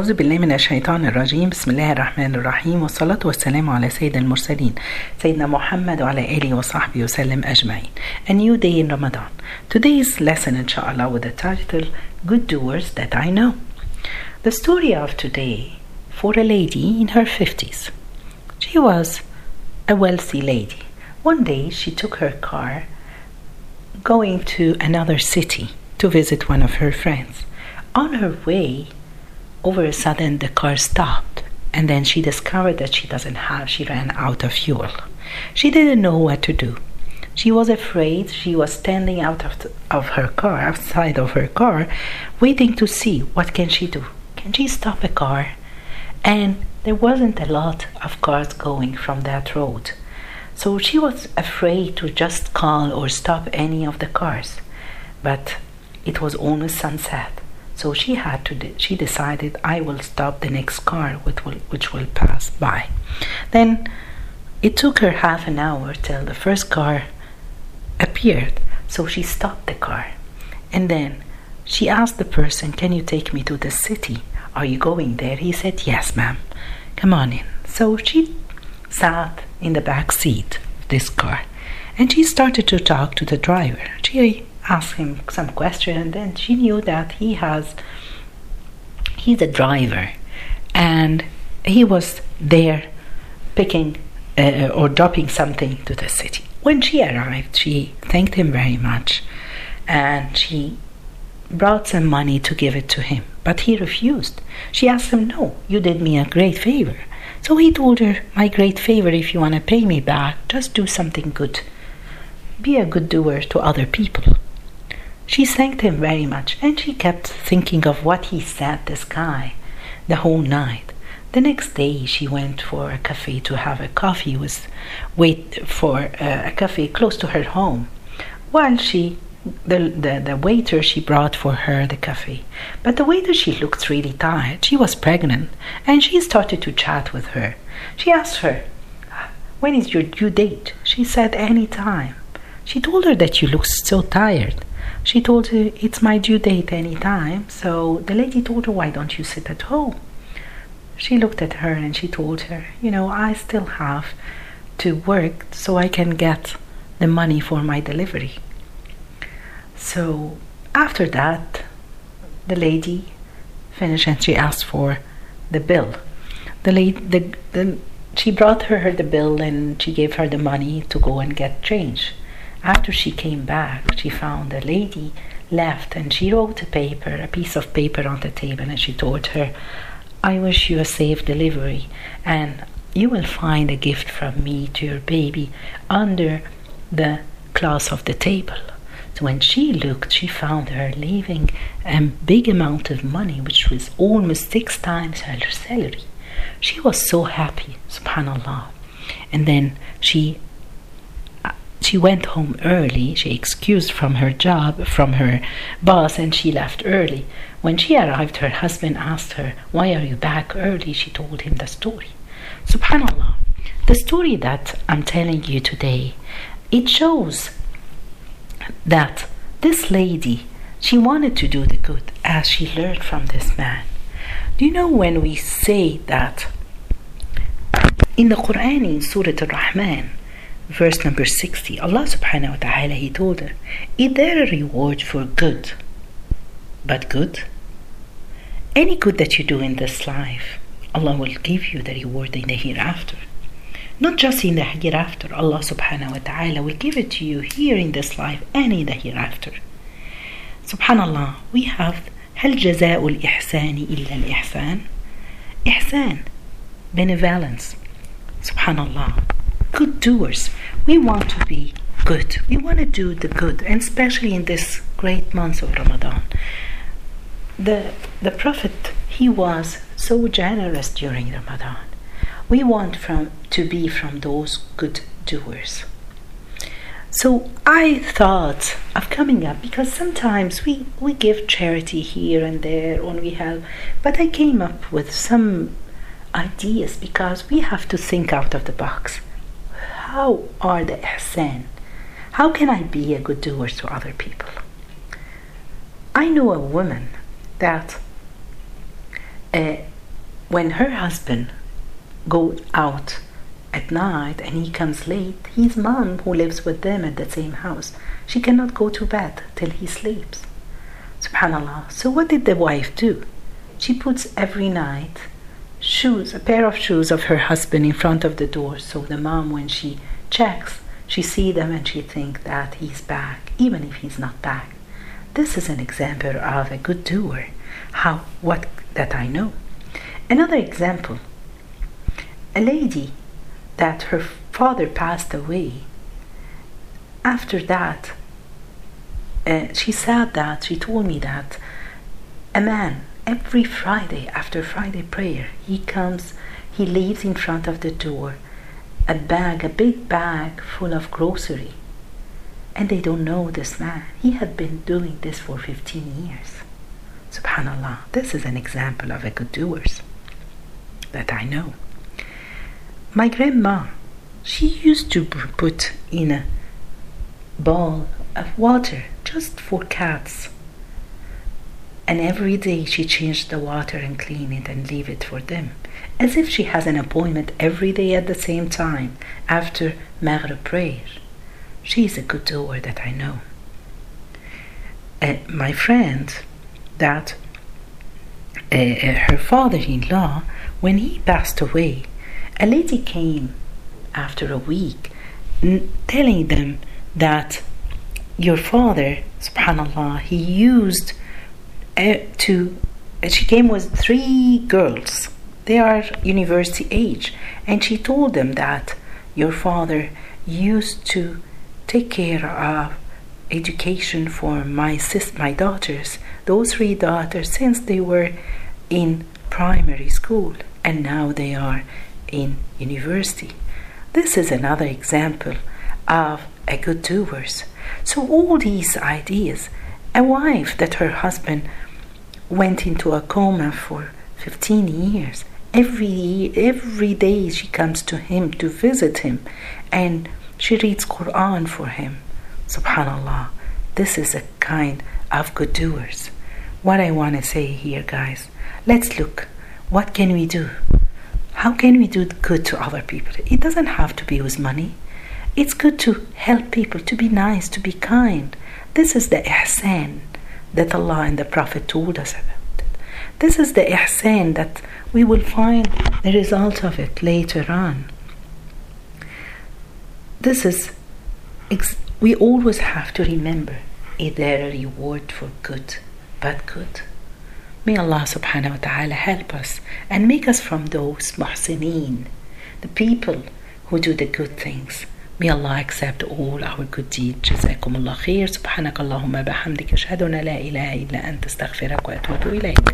أعوذ بالله من الشيطان الرجيم بسم الله الرحمن الرحيم والصلاة والسلام على سيد المرسلين سيدنا محمد وعلى آله وصحبه وسلم أجمعين A new day in Ramadan Today's lesson inshallah with the title Good Doers That I Know The story of today for a lady in her 50s She was a wealthy lady One day she took her car going to another city to visit one of her friends On her way over a sudden the car stopped and then she discovered that she doesn't have she ran out of fuel. She didn't know what to do. She was afraid she was standing out of, the, of her car outside of her car waiting to see what can she do. Can she stop a car? And there wasn't a lot of cars going from that road. So she was afraid to just call or stop any of the cars. But it was almost sunset so she had to. De- she decided, I will stop the next car which will which will pass by. Then it took her half an hour till the first car appeared. So she stopped the car, and then she asked the person, "Can you take me to the city? Are you going there?" He said, "Yes, ma'am. Come on in." So she sat in the back seat of this car, and she started to talk to the driver. She asked him some question and then she knew that he has he's a driver. And he was there picking uh, or dropping something to the city. When she arrived she thanked him very much and she brought some money to give it to him but he refused. She asked him no you did me a great favor. So he told her my great favor if you want to pay me back just do something good. Be a good doer to other people she thanked him very much, and she kept thinking of what he said, this guy, the whole night. The next day, she went for a cafe to have a coffee with wait for uh, a cafe close to her home. While she, the, the the waiter, she brought for her the cafe, but the waiter she looked really tired. She was pregnant, and she started to chat with her. She asked her, "When is your due date?" She said, "Any time." She told her that you look so tired. She told her it's my due date any time. So the lady told her, Why don't you sit at home? She looked at her and she told her, You know, I still have to work so I can get the money for my delivery. So after that, the lady finished and she asked for the bill. The lady, the, the, she brought her the bill and she gave her the money to go and get change. After she came back, she found a lady left and she wrote a paper, a piece of paper on the table, and she told her, I wish you a safe delivery and you will find a gift from me to your baby under the cloth of the table. So when she looked, she found her leaving a big amount of money, which was almost six times her salary. She was so happy, subhanallah. And then she she went home early. She excused from her job, from her boss, and she left early. When she arrived, her husband asked her, Why are you back early? She told him the story. Subhanallah. The story that I'm telling you today, it shows that this lady, she wanted to do the good as she learned from this man. Do you know when we say that in the Quran in Surah Al-Rahman, verse number 60, Allah subhanahu wa ta'ala, He told her, Is there a reward for good? But good? Any good that you do in this life, Allah will give you the reward in the hereafter. Not just in the hereafter, Allah subhanahu wa ta'ala will give it to you here in this life and in the hereafter. Subhanallah, we have هل جزاء الإحسان إلا الإحسان؟ إحسان, benevolence. Subhanallah good doers. We want to be good. We want to do the good, and especially in this great month of Ramadan. The the Prophet he was so generous during Ramadan. We want from to be from those good doers. So I thought of coming up because sometimes we, we give charity here and there when we help, but I came up with some ideas because we have to think out of the box how are the ihsan? How can I be a good doer to other people? I know a woman that uh, when her husband go out at night and he comes late, his mom, who lives with them at the same house, she cannot go to bed till he sleeps. Subhanallah. So what did the wife do? She puts every night shoes, a pair of shoes of her husband in front of the door, so the mom, when she checks, she see them and she think that he's back, even if he's not back. This is an example of a good doer. How what that I know. Another example. A lady that her father passed away. After that, uh, she said that she told me that a man every Friday after Friday prayer he comes, he leaves in front of the door a bag, a big bag full of grocery. And they don't know this man. He had been doing this for 15 years. Subhanallah, this is an example of a good doers that I know. My grandma, she used to put in a bowl of water just for cats. And every day she changed the water and clean it and leave it for them as if she has an appointment every day at the same time after Maghrib prayer. She is a good doer that I know. Uh, my friend, that uh, uh her father-in-law, when he passed away, a lady came after a week n- telling them that your father, subhanallah, he used to, uh, she came with three girls they are university age. And she told them that your father used to take care of education for my sis my daughters, those three daughters, since they were in primary school and now they are in university. This is another example of a good doers. So all these ideas, a wife that her husband went into a coma for 15 years every every day she comes to him to visit him and she reads Quran for him. Subhanallah. This is a kind of good doers. What I want to say here, guys, let's look. What can we do? How can we do good to other people? It doesn't have to be with money. It's good to help people, to be nice, to be kind. This is the ihsan that Allah and the Prophet told us about. it. This is the ihsan that we will find the result of it later on. This is, we always have to remember is there a reward for good, but good? May Allah subhanahu wa ta'ala help us and make us from those muhsineen, the people who do the good things. May Allah accept all our good deeds. جزاكم الله خير. سبحانك اللهم بحمدك. أشهد أن لا إله إلا أنت. أستغفرك وأتوب إليك.